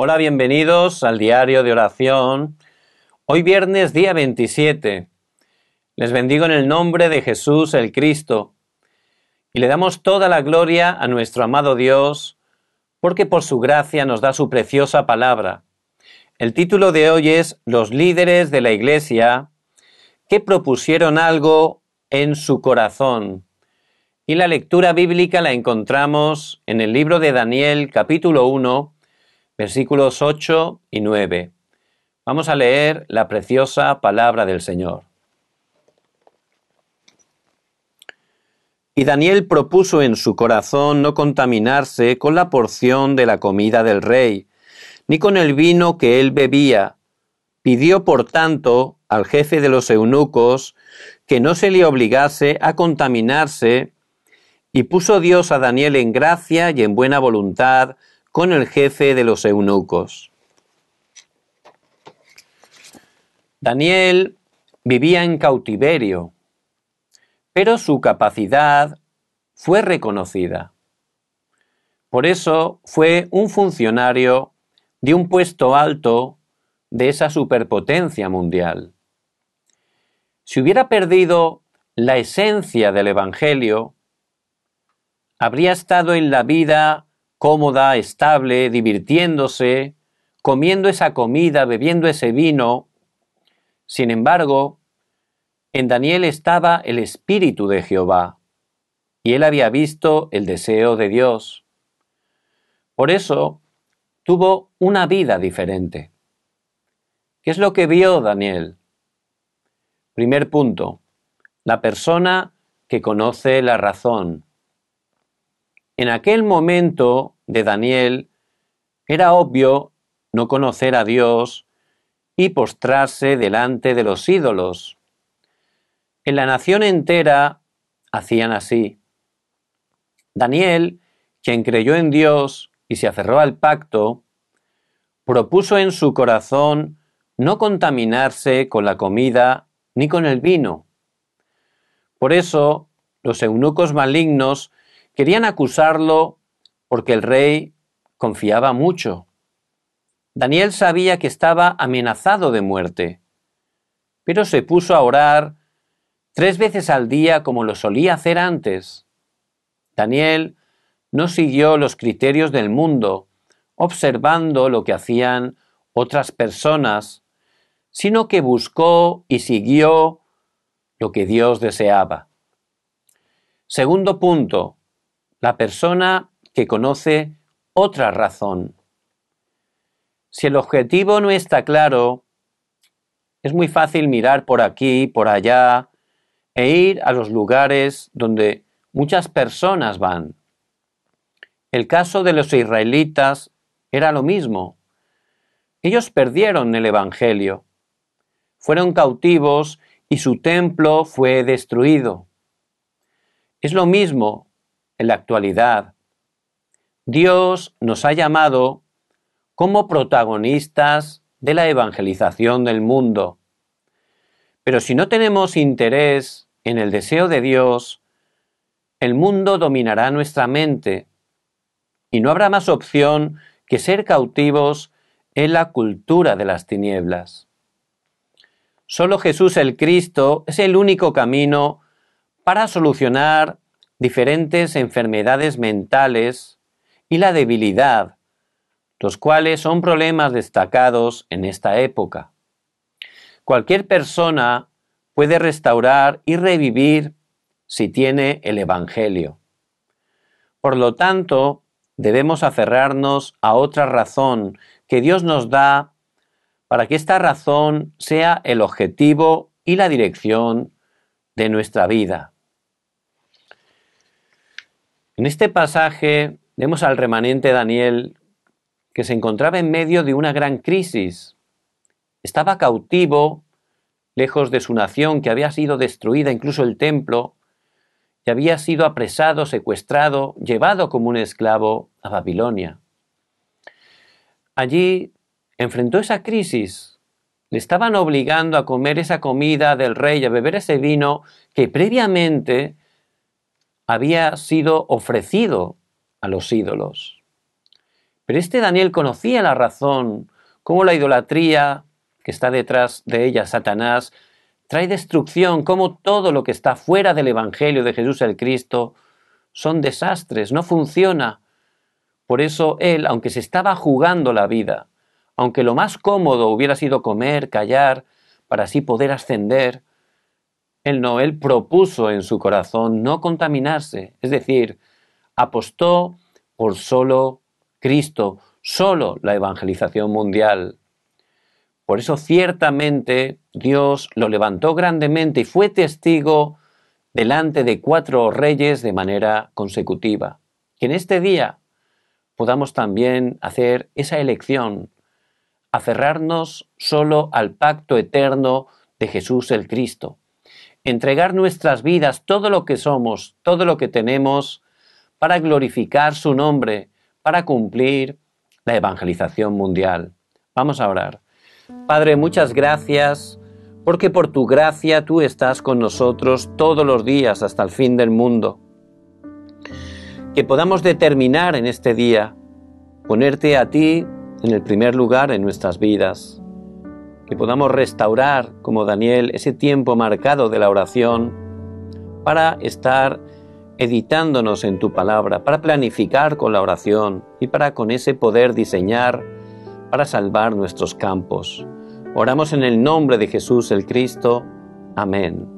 Hola, bienvenidos al diario de oración. Hoy viernes día 27. Les bendigo en el nombre de Jesús el Cristo y le damos toda la gloria a nuestro amado Dios porque por su gracia nos da su preciosa palabra. El título de hoy es Los líderes de la Iglesia que propusieron algo en su corazón. Y la lectura bíblica la encontramos en el libro de Daniel capítulo 1 versículos 8 y 9. Vamos a leer la preciosa palabra del Señor. Y Daniel propuso en su corazón no contaminarse con la porción de la comida del rey, ni con el vino que él bebía. Pidió, por tanto, al jefe de los eunucos que no se le obligase a contaminarse, y puso Dios a Daniel en gracia y en buena voluntad con el jefe de los eunucos. Daniel vivía en cautiverio, pero su capacidad fue reconocida. Por eso fue un funcionario de un puesto alto de esa superpotencia mundial. Si hubiera perdido la esencia del Evangelio, habría estado en la vida cómoda, estable, divirtiéndose, comiendo esa comida, bebiendo ese vino. Sin embargo, en Daniel estaba el Espíritu de Jehová, y él había visto el deseo de Dios. Por eso tuvo una vida diferente. ¿Qué es lo que vio Daniel? Primer punto, la persona que conoce la razón, en aquel momento de Daniel era obvio no conocer a Dios y postrarse delante de los ídolos. En la nación entera hacían así. Daniel, quien creyó en Dios y se aferró al pacto, propuso en su corazón no contaminarse con la comida ni con el vino. Por eso los eunucos malignos Querían acusarlo porque el rey confiaba mucho. Daniel sabía que estaba amenazado de muerte, pero se puso a orar tres veces al día como lo solía hacer antes. Daniel no siguió los criterios del mundo, observando lo que hacían otras personas, sino que buscó y siguió lo que Dios deseaba. Segundo punto, la persona que conoce otra razón. Si el objetivo no está claro, es muy fácil mirar por aquí, por allá, e ir a los lugares donde muchas personas van. El caso de los israelitas era lo mismo. Ellos perdieron el Evangelio, fueron cautivos y su templo fue destruido. Es lo mismo en la actualidad. Dios nos ha llamado como protagonistas de la evangelización del mundo. Pero si no tenemos interés en el deseo de Dios, el mundo dominará nuestra mente y no habrá más opción que ser cautivos en la cultura de las tinieblas. Solo Jesús el Cristo es el único camino para solucionar diferentes enfermedades mentales y la debilidad, los cuales son problemas destacados en esta época. Cualquier persona puede restaurar y revivir si tiene el Evangelio. Por lo tanto, debemos aferrarnos a otra razón que Dios nos da para que esta razón sea el objetivo y la dirección de nuestra vida. En este pasaje vemos al remanente Daniel que se encontraba en medio de una gran crisis. Estaba cautivo, lejos de su nación que había sido destruida, incluso el templo, y había sido apresado, secuestrado, llevado como un esclavo a Babilonia. Allí enfrentó esa crisis. Le estaban obligando a comer esa comida del rey, a beber ese vino que previamente había sido ofrecido a los ídolos. Pero este Daniel conocía la razón, cómo la idolatría que está detrás de ella, Satanás, trae destrucción, cómo todo lo que está fuera del Evangelio de Jesús el Cristo son desastres, no funciona. Por eso él, aunque se estaba jugando la vida, aunque lo más cómodo hubiera sido comer, callar, para así poder ascender, él no, él propuso en su corazón no contaminarse, es decir, apostó por solo Cristo, solo la evangelización mundial. Por eso ciertamente Dios lo levantó grandemente y fue testigo delante de cuatro reyes de manera consecutiva. Que en este día podamos también hacer esa elección, aferrarnos solo al pacto eterno de Jesús el Cristo, entregar nuestras vidas, todo lo que somos, todo lo que tenemos, para glorificar su nombre, para cumplir la evangelización mundial. Vamos a orar. Padre, muchas gracias porque por tu gracia tú estás con nosotros todos los días hasta el fin del mundo. Que podamos determinar en este día ponerte a ti en el primer lugar en nuestras vidas. Que podamos restaurar, como Daniel, ese tiempo marcado de la oración para estar editándonos en tu palabra, para planificar con la oración y para con ese poder diseñar para salvar nuestros campos. Oramos en el nombre de Jesús el Cristo. Amén.